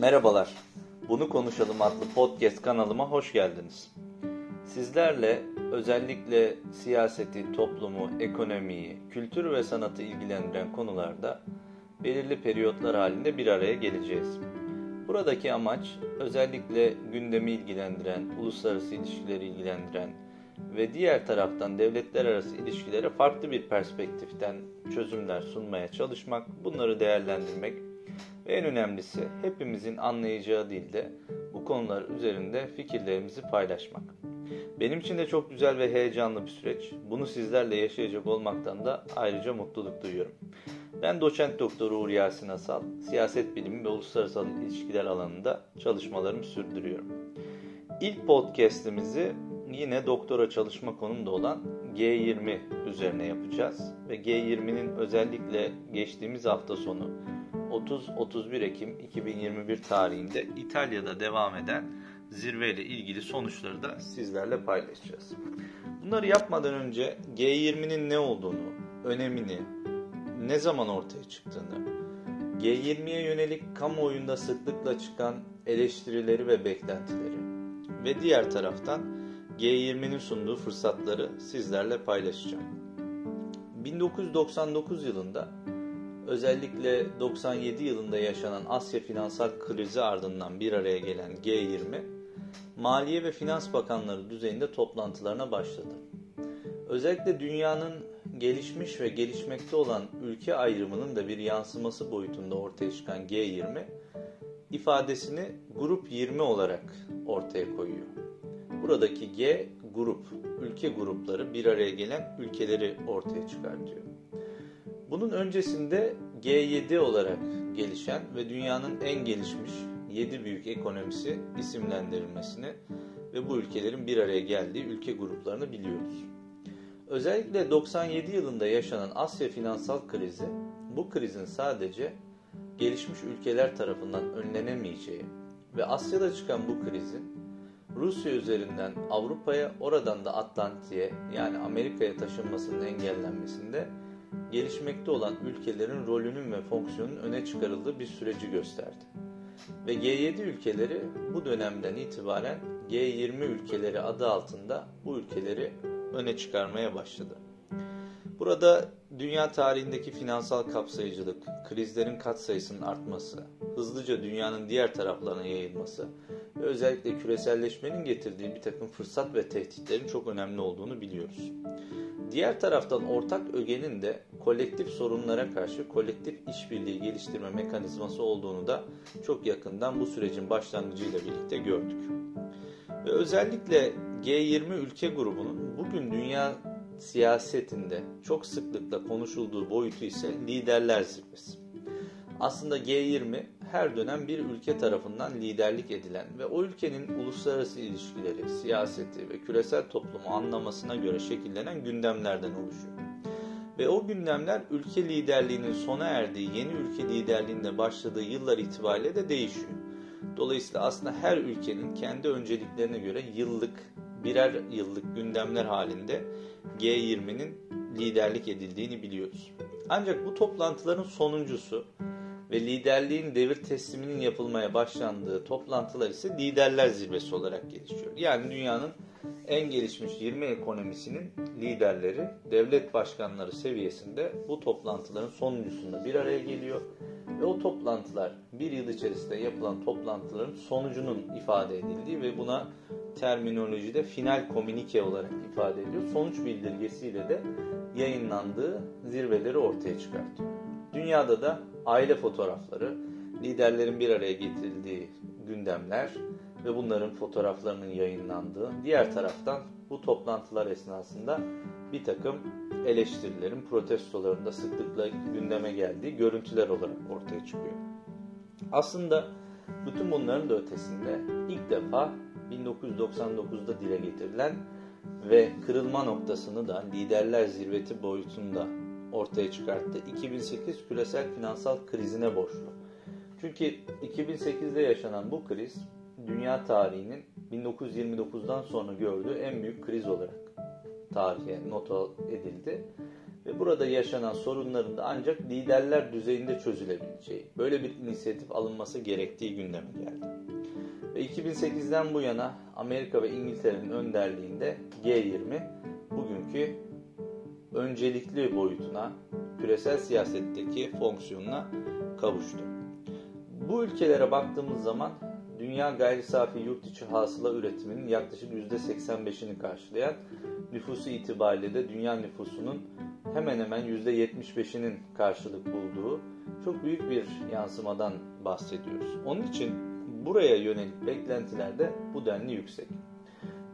Merhabalar. Bunu Konuşalım adlı podcast kanalıma hoş geldiniz. Sizlerle özellikle siyaseti, toplumu, ekonomiyi, kültür ve sanatı ilgilendiren konularda belirli periyotlar halinde bir araya geleceğiz. Buradaki amaç özellikle gündemi ilgilendiren, uluslararası ilişkileri ilgilendiren ve diğer taraftan devletler arası ilişkilere farklı bir perspektiften çözümler sunmaya çalışmak, bunları değerlendirmek en önemlisi hepimizin anlayacağı dilde bu konular üzerinde fikirlerimizi paylaşmak. Benim için de çok güzel ve heyecanlı bir süreç. Bunu sizlerle yaşayacak olmaktan da ayrıca mutluluk duyuyorum. Ben doçent doktor Uğur Yasin Asal, siyaset bilimi ve uluslararası ilişkiler alanında çalışmalarımı sürdürüyorum. İlk podcast'imizi yine doktora çalışma konumda olan G20 üzerine yapacağız. Ve G20'nin özellikle geçtiğimiz hafta sonu 30-31 Ekim 2021 tarihinde İtalya'da devam eden zirveyle ilgili sonuçları da sizlerle paylaşacağız. Bunları yapmadan önce G20'nin ne olduğunu, önemini, ne zaman ortaya çıktığını, G20'ye yönelik kamuoyunda sıklıkla çıkan eleştirileri ve beklentileri ve diğer taraftan G20'nin sunduğu fırsatları sizlerle paylaşacağım. 1999 yılında özellikle 97 yılında yaşanan Asya finansal krizi ardından bir araya gelen G20, Maliye ve Finans Bakanları düzeyinde toplantılarına başladı. Özellikle dünyanın gelişmiş ve gelişmekte olan ülke ayrımının da bir yansıması boyutunda ortaya çıkan G20 ifadesini Grup 20 olarak ortaya koyuyor. Buradaki G grup, ülke grupları bir araya gelen ülkeleri ortaya çıkartıyor. Bunun öncesinde G7 olarak gelişen ve dünyanın en gelişmiş 7 büyük ekonomisi isimlendirilmesini ve bu ülkelerin bir araya geldiği ülke gruplarını biliyoruz. Özellikle 97 yılında yaşanan Asya finansal krizi bu krizin sadece gelişmiş ülkeler tarafından önlenemeyeceği ve Asya'da çıkan bu krizin Rusya üzerinden Avrupa'ya oradan da Atlantik'e yani Amerika'ya taşınmasının engellenmesinde gelişmekte olan ülkelerin rolünün ve fonksiyonunun öne çıkarıldığı bir süreci gösterdi. Ve G7 ülkeleri bu dönemden itibaren G20 ülkeleri adı altında bu ülkeleri öne çıkarmaya başladı. Burada dünya tarihindeki finansal kapsayıcılık, krizlerin katsayısının artması, hızlıca dünyanın diğer taraflarına yayılması ve özellikle küreselleşmenin getirdiği bir takım fırsat ve tehditlerin çok önemli olduğunu biliyoruz. Diğer taraftan ortak ögenin de kolektif sorunlara karşı kolektif işbirliği geliştirme mekanizması olduğunu da çok yakından bu sürecin başlangıcıyla birlikte gördük. Ve özellikle G20 ülke grubunun bugün dünya siyasetinde çok sıklıkla konuşulduğu boyutu ise liderler zirvesi. Aslında G20 her dönem bir ülke tarafından liderlik edilen ve o ülkenin uluslararası ilişkileri, siyaseti ve küresel toplumu anlamasına göre şekillenen gündemlerden oluşuyor. Ve o gündemler ülke liderliğinin sona erdiği yeni ülke liderliğinde başladığı yıllar itibariyle de değişiyor. Dolayısıyla aslında her ülkenin kendi önceliklerine göre yıllık, birer yıllık gündemler halinde G20'nin liderlik edildiğini biliyoruz. Ancak bu toplantıların sonuncusu ve liderliğin devir tesliminin yapılmaya başlandığı toplantılar ise liderler zirvesi olarak gelişiyor. Yani dünyanın en gelişmiş 20 ekonomisinin liderleri, devlet başkanları seviyesinde bu toplantıların sonuncusunda bir araya geliyor. Ve o toplantılar bir yıl içerisinde yapılan toplantıların sonucunun ifade edildiği ve buna terminolojide final komünike olarak ifade ediyor. Sonuç bildirgesiyle de yayınlandığı zirveleri ortaya çıkartıyor. Dünyada da aile fotoğrafları, liderlerin bir araya getirildiği gündemler ve bunların fotoğraflarının yayınlandığı, diğer taraftan bu toplantılar esnasında bir takım eleştirilerin, protestoların da sıklıkla gündeme geldiği görüntüler olarak ortaya çıkıyor. Aslında bütün bunların da ötesinde ilk defa 1999'da dile getirilen ve kırılma noktasını da liderler zirveti boyutunda ortaya çıkarttı. 2008 küresel finansal krizine borçlu. Çünkü 2008'de yaşanan bu kriz dünya tarihinin 1929'dan sonra gördüğü en büyük kriz olarak tarihe not edildi. ve burada yaşanan sorunların da ancak liderler düzeyinde çözülebileceği, böyle bir inisiyatif alınması gerektiği gündeme geldi. Ve 2008'den bu yana Amerika ve İngiltere'nin önderliğinde G20 bugünkü öncelikli boyutuna, küresel siyasetteki fonksiyonuna kavuştu. Bu ülkelere baktığımız zaman dünya gayri safi yurt içi hasıla üretiminin yaklaşık %85'ini karşılayan nüfusu itibariyle de dünya nüfusunun hemen hemen %75'inin karşılık bulduğu çok büyük bir yansımadan bahsediyoruz. Onun için buraya yönelik beklentiler de bu denli yüksek.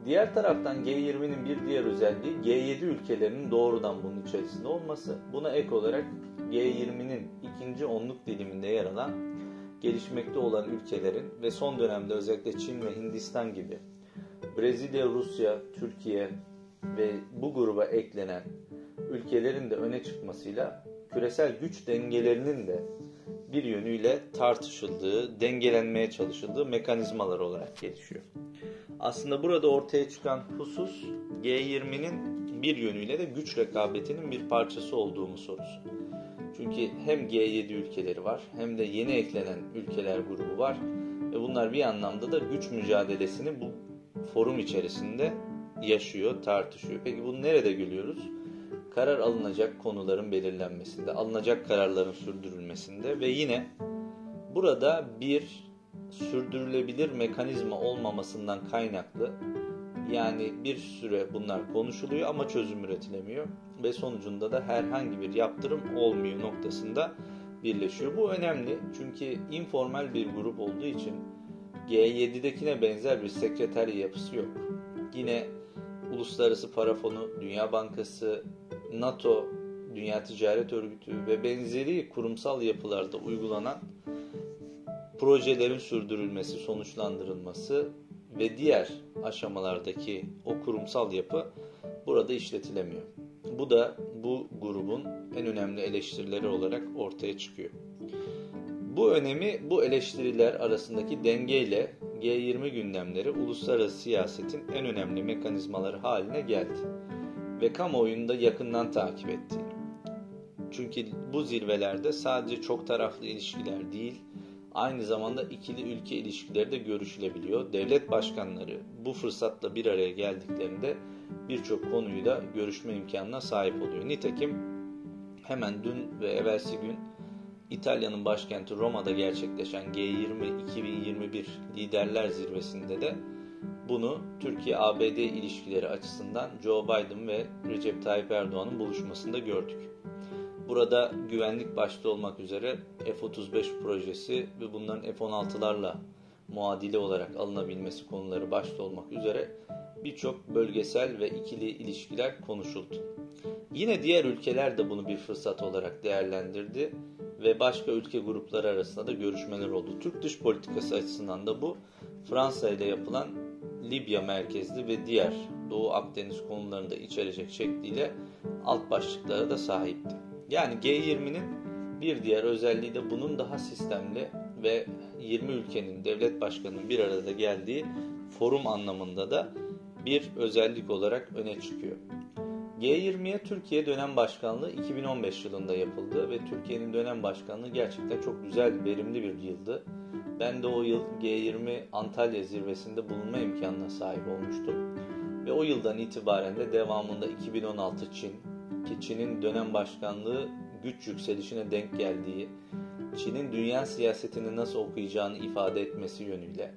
Diğer taraftan G20'nin bir diğer özelliği G7 ülkelerinin doğrudan bunun içerisinde olması. Buna ek olarak G20'nin ikinci onluk diliminde yer alan gelişmekte olan ülkelerin ve son dönemde özellikle Çin ve Hindistan gibi Brezilya, Rusya, Türkiye ve bu gruba eklenen ülkelerin de öne çıkmasıyla küresel güç dengelerinin de bir yönüyle tartışıldığı, dengelenmeye çalışıldığı mekanizmalar olarak gelişiyor. Aslında burada ortaya çıkan husus G20'nin bir yönüyle de güç rekabetinin bir parçası olduğumu sorusu. Çünkü hem G7 ülkeleri var hem de yeni eklenen ülkeler grubu var ve bunlar bir anlamda da güç mücadelesini bu forum içerisinde yaşıyor, tartışıyor. Peki bunu nerede görüyoruz? Karar alınacak konuların belirlenmesinde, alınacak kararların sürdürülmesinde ve yine burada bir sürdürülebilir mekanizma olmamasından kaynaklı yani bir süre bunlar konuşuluyor ama çözüm üretilemiyor ve sonucunda da herhangi bir yaptırım olmuyor noktasında birleşiyor. Bu önemli çünkü informal bir grup olduğu için G7'dekine benzer bir sekreterya yapısı yok. Yine Uluslararası Para Fonu, Dünya Bankası, NATO, Dünya Ticaret Örgütü ve benzeri kurumsal yapılarda uygulanan projelerin sürdürülmesi, sonuçlandırılması ve diğer aşamalardaki o kurumsal yapı burada işletilemiyor. Bu da bu grubun en önemli eleştirileri olarak ortaya çıkıyor. Bu önemi bu eleştiriler arasındaki dengeyle G20 gündemleri uluslararası siyasetin en önemli mekanizmaları haline geldi ve kamuoyunda yakından takip etti. Çünkü bu zirvelerde sadece çok taraflı ilişkiler değil, aynı zamanda ikili ülke ilişkileri de görüşülebiliyor. Devlet başkanları bu fırsatla bir araya geldiklerinde birçok konuyu da görüşme imkanına sahip oluyor. Nitekim hemen dün ve evvelsi gün İtalya'nın başkenti Roma'da gerçekleşen G20 2021 Liderler Zirvesi'nde de bunu Türkiye-ABD ilişkileri açısından Joe Biden ve Recep Tayyip Erdoğan'ın buluşmasında gördük. Burada güvenlik başta olmak üzere F-35 projesi ve bunların F-16'larla muadili olarak alınabilmesi konuları başta olmak üzere birçok bölgesel ve ikili ilişkiler konuşuldu. Yine diğer ülkeler de bunu bir fırsat olarak değerlendirdi ve başka ülke grupları arasında da görüşmeler oldu. Türk dış politikası açısından da bu Fransa ile yapılan Libya merkezli ve diğer Doğu Akdeniz konularını da içerecek şekliyle alt başlıklara da sahipti. Yani G20'nin bir diğer özelliği de bunun daha sistemli ve 20 ülkenin devlet başkanının bir arada geldiği forum anlamında da bir özellik olarak öne çıkıyor. G20'ye Türkiye dönem başkanlığı 2015 yılında yapıldı ve Türkiye'nin dönem başkanlığı gerçekten çok güzel, verimli bir yıldı. Ben de o yıl G20 Antalya zirvesinde bulunma imkanına sahip olmuştum. Ve o yıldan itibaren de devamında 2016 Çin, ki Çin'in dönem başkanlığı güç yükselişine denk geldiği, Çin'in dünya siyasetini nasıl okuyacağını ifade etmesi yönüyle,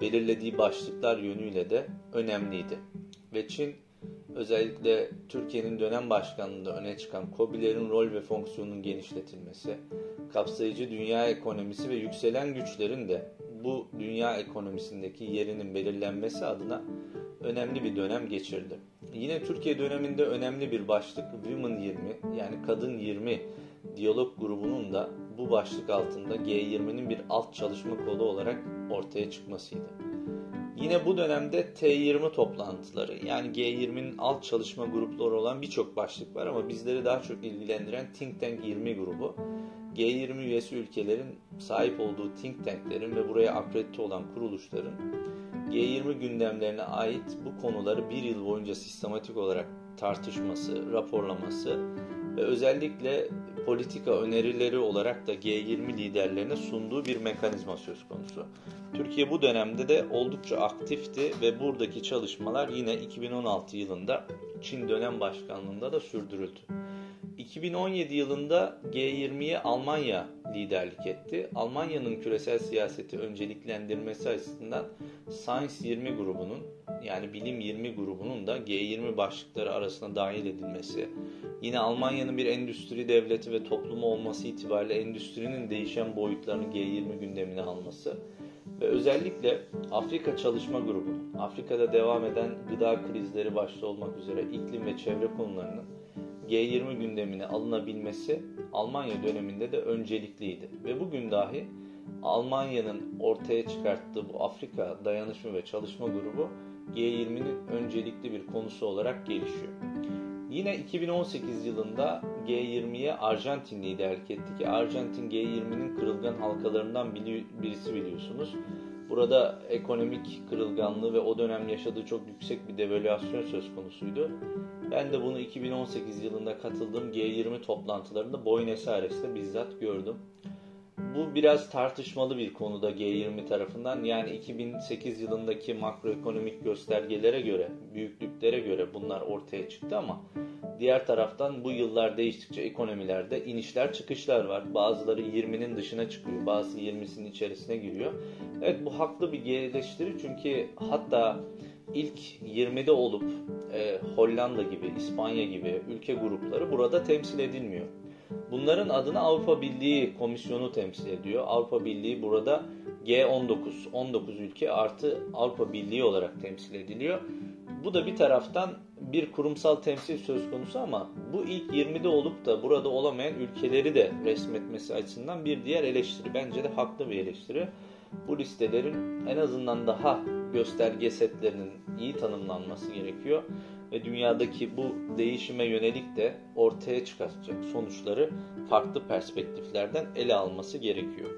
belirlediği başlıklar yönüyle de önemliydi. Ve Çin özellikle Türkiye'nin dönem başkanlığında öne çıkan COBİ'lerin rol ve fonksiyonunun genişletilmesi, kapsayıcı dünya ekonomisi ve yükselen güçlerin de bu dünya ekonomisindeki yerinin belirlenmesi adına önemli bir dönem geçirdi. Yine Türkiye döneminde önemli bir başlık Women 20 yani Kadın 20 diyalog grubunun da bu başlık altında G20'nin bir alt çalışma kolu olarak ortaya çıkmasıydı. Yine bu dönemde T20 toplantıları yani G20'nin alt çalışma grupları olan birçok başlık var ama bizleri daha çok ilgilendiren Think Tank 20 grubu G20 üyesi ülkelerin sahip olduğu think tanklerin ve buraya akredite olan kuruluşların G20 gündemlerine ait bu konuları bir yıl boyunca sistematik olarak tartışması, raporlaması ve özellikle politika önerileri olarak da G20 liderlerine sunduğu bir mekanizma söz konusu. Türkiye bu dönemde de oldukça aktifti ve buradaki çalışmalar yine 2016 yılında Çin dönem başkanlığında da sürdürüldü. 2017 yılında G20'ye Almanya liderlik etti. Almanya'nın küresel siyaseti önceliklendirmesi açısından Science 20 grubunun yani Bilim 20 grubunun da G20 başlıkları arasına dahil edilmesi, yine Almanya'nın bir endüstri devleti ve toplumu olması itibariyle endüstrinin değişen boyutlarını G20 gündemine alması ve özellikle Afrika Çalışma Grubu'nun, Afrika'da devam eden gıda krizleri başta olmak üzere iklim ve çevre konularının G20 gündemine alınabilmesi Almanya döneminde de öncelikliydi. Ve bugün dahi Almanya'nın ortaya çıkarttığı bu Afrika Dayanışma ve Çalışma Grubu G20'nin öncelikli bir konusu olarak gelişiyor. Yine 2018 yılında G20'ye Arjantin liderlik etti ki Arjantin G20'nin kırılgan halkalarından birisi biliyorsunuz. Burada ekonomik kırılganlığı ve o dönem yaşadığı çok yüksek bir devalüasyon söz konusuydu. Ben de bunu 2018 yılında katıldığım G20 toplantılarında Buenos Aires'te bizzat gördüm. Bu biraz tartışmalı bir konuda G20 tarafından. Yani 2008 yılındaki makroekonomik göstergelere göre, büyüklüklere göre bunlar ortaya çıktı ama diğer taraftan bu yıllar değiştikçe ekonomilerde inişler çıkışlar var. Bazıları 20'nin dışına çıkıyor, bazı 20'sinin içerisine giriyor. Evet bu haklı bir eleştiri çünkü hatta ilk 20'de olup e, Hollanda gibi, İspanya gibi ülke grupları burada temsil edilmiyor. Bunların adına Avrupa Birliği Komisyonu temsil ediyor. Avrupa Birliği burada G19, 19 ülke artı Avrupa Birliği olarak temsil ediliyor. Bu da bir taraftan bir kurumsal temsil söz konusu ama bu ilk 20'de olup da burada olamayan ülkeleri de resmetmesi açısından bir diğer eleştiri. Bence de haklı bir eleştiri. Bu listelerin en azından daha gösterge setlerinin iyi tanımlanması gerekiyor ve dünyadaki bu değişime yönelik de ortaya çıkacak sonuçları farklı perspektiflerden ele alması gerekiyor.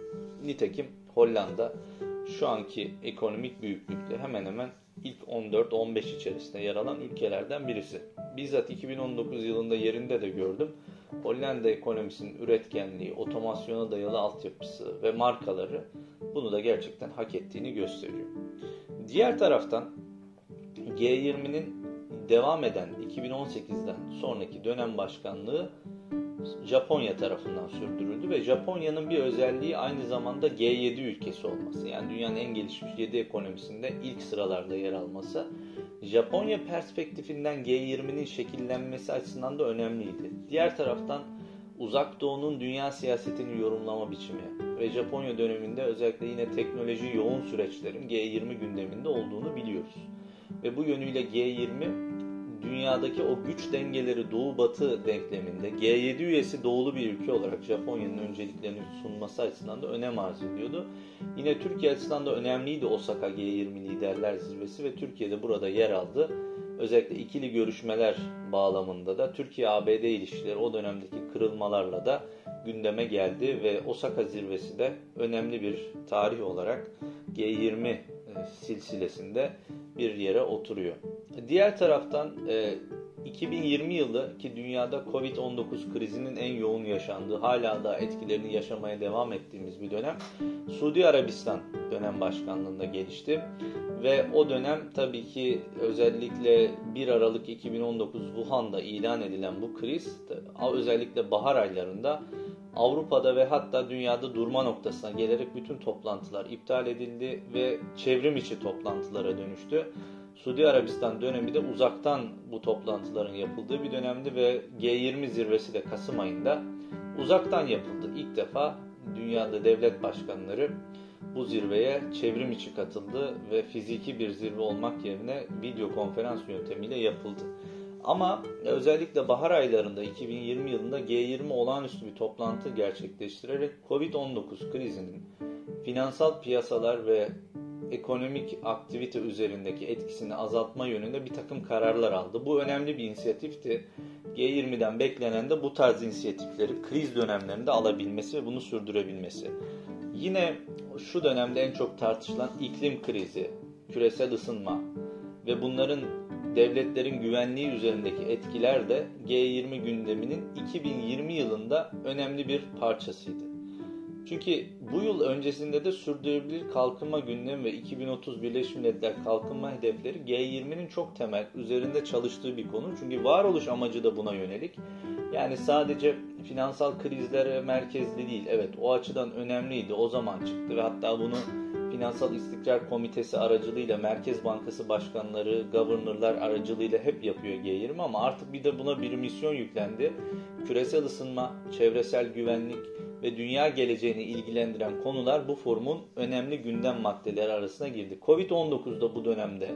Nitekim Hollanda şu anki ekonomik büyüklükte hemen hemen ilk 14-15 içerisinde yer alan ülkelerden birisi. Bizzat 2019 yılında yerinde de gördüm. Hollanda ekonomisinin üretkenliği, otomasyona dayalı altyapısı ve markaları bunu da gerçekten hak ettiğini gösteriyor. Diğer taraftan G20'nin devam eden 2018'den sonraki dönem başkanlığı Japonya tarafından sürdürüldü ve Japonya'nın bir özelliği aynı zamanda G7 ülkesi olması. Yani dünyanın en gelişmiş 7 ekonomisinde ilk sıralarda yer alması. Japonya perspektifinden G20'nin şekillenmesi açısından da önemliydi. Diğer taraftan Uzak Doğu'nun dünya siyasetini yorumlama biçimi ve Japonya döneminde özellikle yine teknoloji yoğun süreçlerin G20 gündeminde olduğunu biliyoruz. Ve bu yönüyle G20 dünyadaki o güç dengeleri doğu batı denkleminde G7 üyesi doğulu bir ülke olarak Japonya'nın önceliklerini sunması açısından da önem arz ediyordu. Yine Türkiye açısından da önemliydi Osaka G20 liderler zirvesi ve Türkiye'de burada yer aldı. Özellikle ikili görüşmeler bağlamında da Türkiye-ABD ilişkileri o dönemdeki kırılmalarla da gündeme geldi ve Osaka zirvesi de önemli bir tarih olarak G20 e, silsilesinde bir yere oturuyor. Diğer taraftan 2020 e, yılı ki dünyada Covid-19 krizinin en yoğun yaşandığı, hala da etkilerini yaşamaya devam ettiğimiz bir dönem Suudi Arabistan dönem başkanlığında gelişti. Ve o dönem tabii ki özellikle 1 Aralık 2019 Wuhan'da ilan edilen bu kriz özellikle bahar aylarında Avrupa'da ve hatta dünyada durma noktasına gelerek bütün toplantılar iptal edildi ve çevrim içi toplantılara dönüştü. Suudi Arabistan dönemi de uzaktan bu toplantıların yapıldığı bir dönemdi ve G20 zirvesi de Kasım ayında uzaktan yapıldı. İlk defa dünyada devlet başkanları bu zirveye çevrim içi katıldı ve fiziki bir zirve olmak yerine video konferans yöntemiyle yapıldı. Ama özellikle bahar aylarında 2020 yılında G20 olağanüstü bir toplantı gerçekleştirerek Covid-19 krizinin finansal piyasalar ve ekonomik aktivite üzerindeki etkisini azaltma yönünde bir takım kararlar aldı. Bu önemli bir inisiyatifti. G20'den beklenen de bu tarz inisiyatifleri kriz dönemlerinde alabilmesi ve bunu sürdürebilmesi. Yine şu dönemde en çok tartışılan iklim krizi, küresel ısınma ve bunların devletlerin güvenliği üzerindeki etkiler de G20 gündeminin 2020 yılında önemli bir parçasıydı. Çünkü bu yıl öncesinde de sürdürülebilir kalkınma gündemi ve 2030 Birleşmiş Milletler kalkınma hedefleri G20'nin çok temel üzerinde çalıştığı bir konu. Çünkü varoluş amacı da buna yönelik. Yani sadece finansal krizlere merkezli değil. Evet o açıdan önemliydi. O zaman çıktı ve hatta bunu Finansal İstikrar Komitesi aracılığıyla Merkez Bankası başkanları, governorlar aracılığıyla hep yapıyor G20 ama artık bir de buna bir misyon yüklendi. Küresel ısınma, çevresel güvenlik ve dünya geleceğini ilgilendiren konular bu forumun önemli gündem maddeleri arasına girdi. Covid-19 da bu dönemde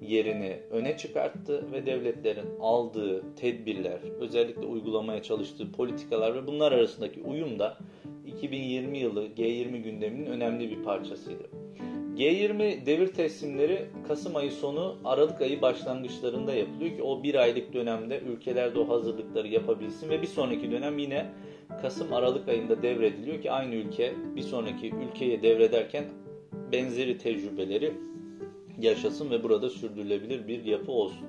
yerini öne çıkarttı ve devletlerin aldığı tedbirler, özellikle uygulamaya çalıştığı politikalar ve bunlar arasındaki uyum da 2020 yılı G20 gündeminin önemli bir parçasıydı. G20 devir teslimleri Kasım ayı sonu Aralık ayı başlangıçlarında yapılıyor ki o bir aylık dönemde ülkelerde o hazırlıkları yapabilsin ve bir sonraki dönem yine Kasım Aralık ayında devrediliyor ki aynı ülke bir sonraki ülkeye devrederken benzeri tecrübeleri yaşasın ve burada sürdürülebilir bir yapı olsun.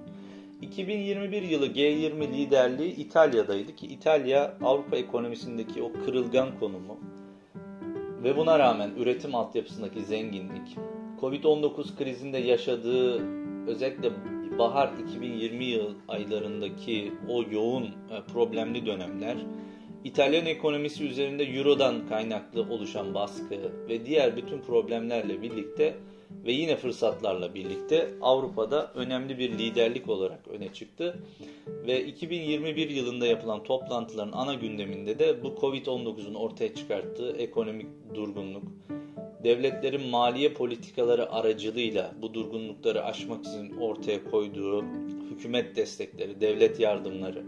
2021 yılı G20 liderliği İtalya'daydı ki İtalya Avrupa ekonomisindeki o kırılgan konumu ve buna rağmen üretim altyapısındaki zenginlik, Covid-19 krizinde yaşadığı özellikle bahar 2020 yıl aylarındaki o yoğun e, problemli dönemler, İtalyan ekonomisi üzerinde Euro'dan kaynaklı oluşan baskı ve diğer bütün problemlerle birlikte ve yine fırsatlarla birlikte Avrupa'da önemli bir liderlik olarak öne çıktı. Ve 2021 yılında yapılan toplantıların ana gündeminde de bu Covid-19'un ortaya çıkarttığı ekonomik durgunluk, devletlerin maliye politikaları aracılığıyla bu durgunlukları aşmak için ortaya koyduğu hükümet destekleri, devlet yardımları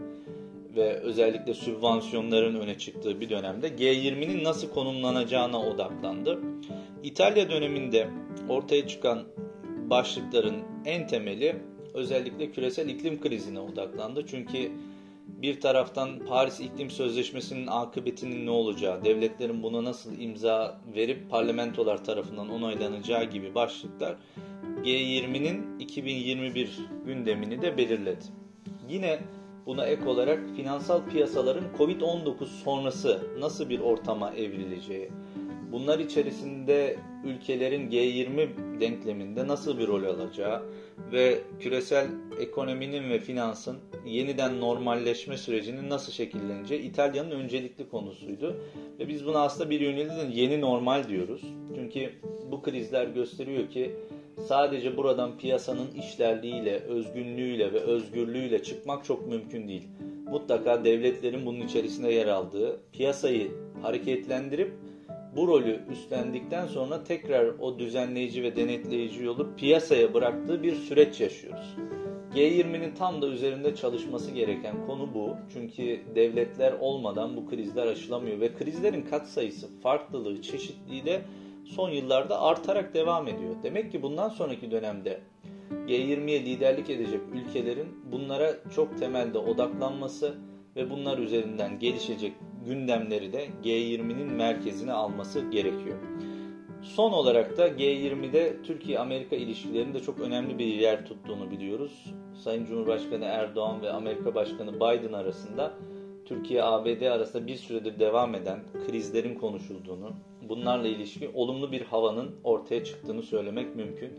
ve özellikle sübvansiyonların öne çıktığı bir dönemde G20'nin nasıl konumlanacağına odaklandı. İtalya döneminde ortaya çıkan başlıkların en temeli özellikle küresel iklim krizine odaklandı. Çünkü bir taraftan Paris İklim Sözleşmesi'nin akıbetinin ne olacağı, devletlerin buna nasıl imza verip parlamentolar tarafından onaylanacağı gibi başlıklar G20'nin 2021 gündemini de belirledi. Yine buna ek olarak finansal piyasaların Covid-19 sonrası nasıl bir ortama evrileceği, bunlar içerisinde ülkelerin G20 denkleminde nasıl bir rol alacağı ve küresel ekonominin ve finansın yeniden normalleşme sürecinin nasıl şekilleneceği İtalya'nın öncelikli konusuydu. Ve biz buna aslında bir yönüyle yeni normal diyoruz. Çünkü bu krizler gösteriyor ki sadece buradan piyasanın işlerliğiyle, özgünlüğüyle ve özgürlüğüyle çıkmak çok mümkün değil. Mutlaka devletlerin bunun içerisinde yer aldığı, piyasayı hareketlendirip bu rolü üstlendikten sonra tekrar o düzenleyici ve denetleyici yolu piyasaya bıraktığı bir süreç yaşıyoruz. G20'nin tam da üzerinde çalışması gereken konu bu. Çünkü devletler olmadan bu krizler aşılamıyor ve krizlerin katsayısı, farklılığı, çeşitliliği de son yıllarda artarak devam ediyor. Demek ki bundan sonraki dönemde G20'ye liderlik edecek ülkelerin bunlara çok temelde odaklanması ve bunlar üzerinden gelişecek gündemleri de G20'nin merkezine alması gerekiyor. Son olarak da G20'de Türkiye-Amerika ilişkilerinde çok önemli bir yer tuttuğunu biliyoruz. Sayın Cumhurbaşkanı Erdoğan ve Amerika Başkanı Biden arasında Türkiye-ABD arasında bir süredir devam eden krizlerin konuşulduğunu, bunlarla ilişkin olumlu bir havanın ortaya çıktığını söylemek mümkün.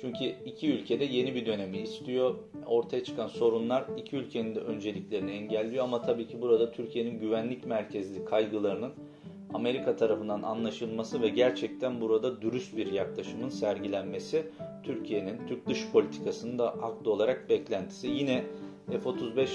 Çünkü iki ülkede yeni bir dönemi istiyor. Ortaya çıkan sorunlar iki ülkenin de önceliklerini engelliyor ama tabii ki burada Türkiye'nin güvenlik merkezli kaygılarının Amerika tarafından anlaşılması ve gerçekten burada dürüst bir yaklaşımın sergilenmesi Türkiye'nin Türk dış politikasının da haklı olarak beklentisi. Yine F-35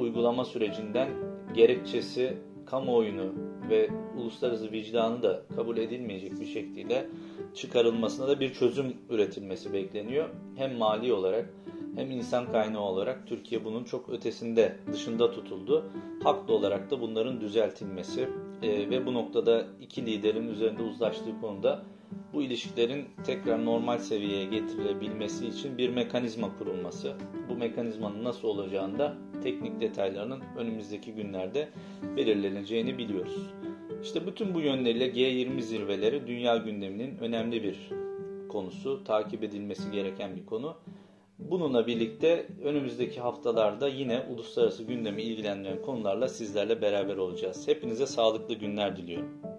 uygulama sürecinden gerekçesi kamuoyunu ve uluslararası vicdanı da kabul edilmeyecek bir şekilde çıkarılmasına da bir çözüm üretilmesi bekleniyor. Hem mali olarak hem insan kaynağı olarak Türkiye bunun çok ötesinde, dışında tutuldu. Haklı olarak da bunların düzeltilmesi e, ve bu noktada iki liderin üzerinde uzlaştığı konuda bu ilişkilerin tekrar normal seviyeye getirilebilmesi için bir mekanizma kurulması. Bu mekanizmanın nasıl olacağını da teknik detaylarının önümüzdeki günlerde belirleneceğini biliyoruz. İşte bütün bu yönleriyle G20 zirveleri dünya gündeminin önemli bir konusu, takip edilmesi gereken bir konu. Bununla birlikte önümüzdeki haftalarda yine uluslararası gündemi ilgilendiren konularla sizlerle beraber olacağız. Hepinize sağlıklı günler diliyorum.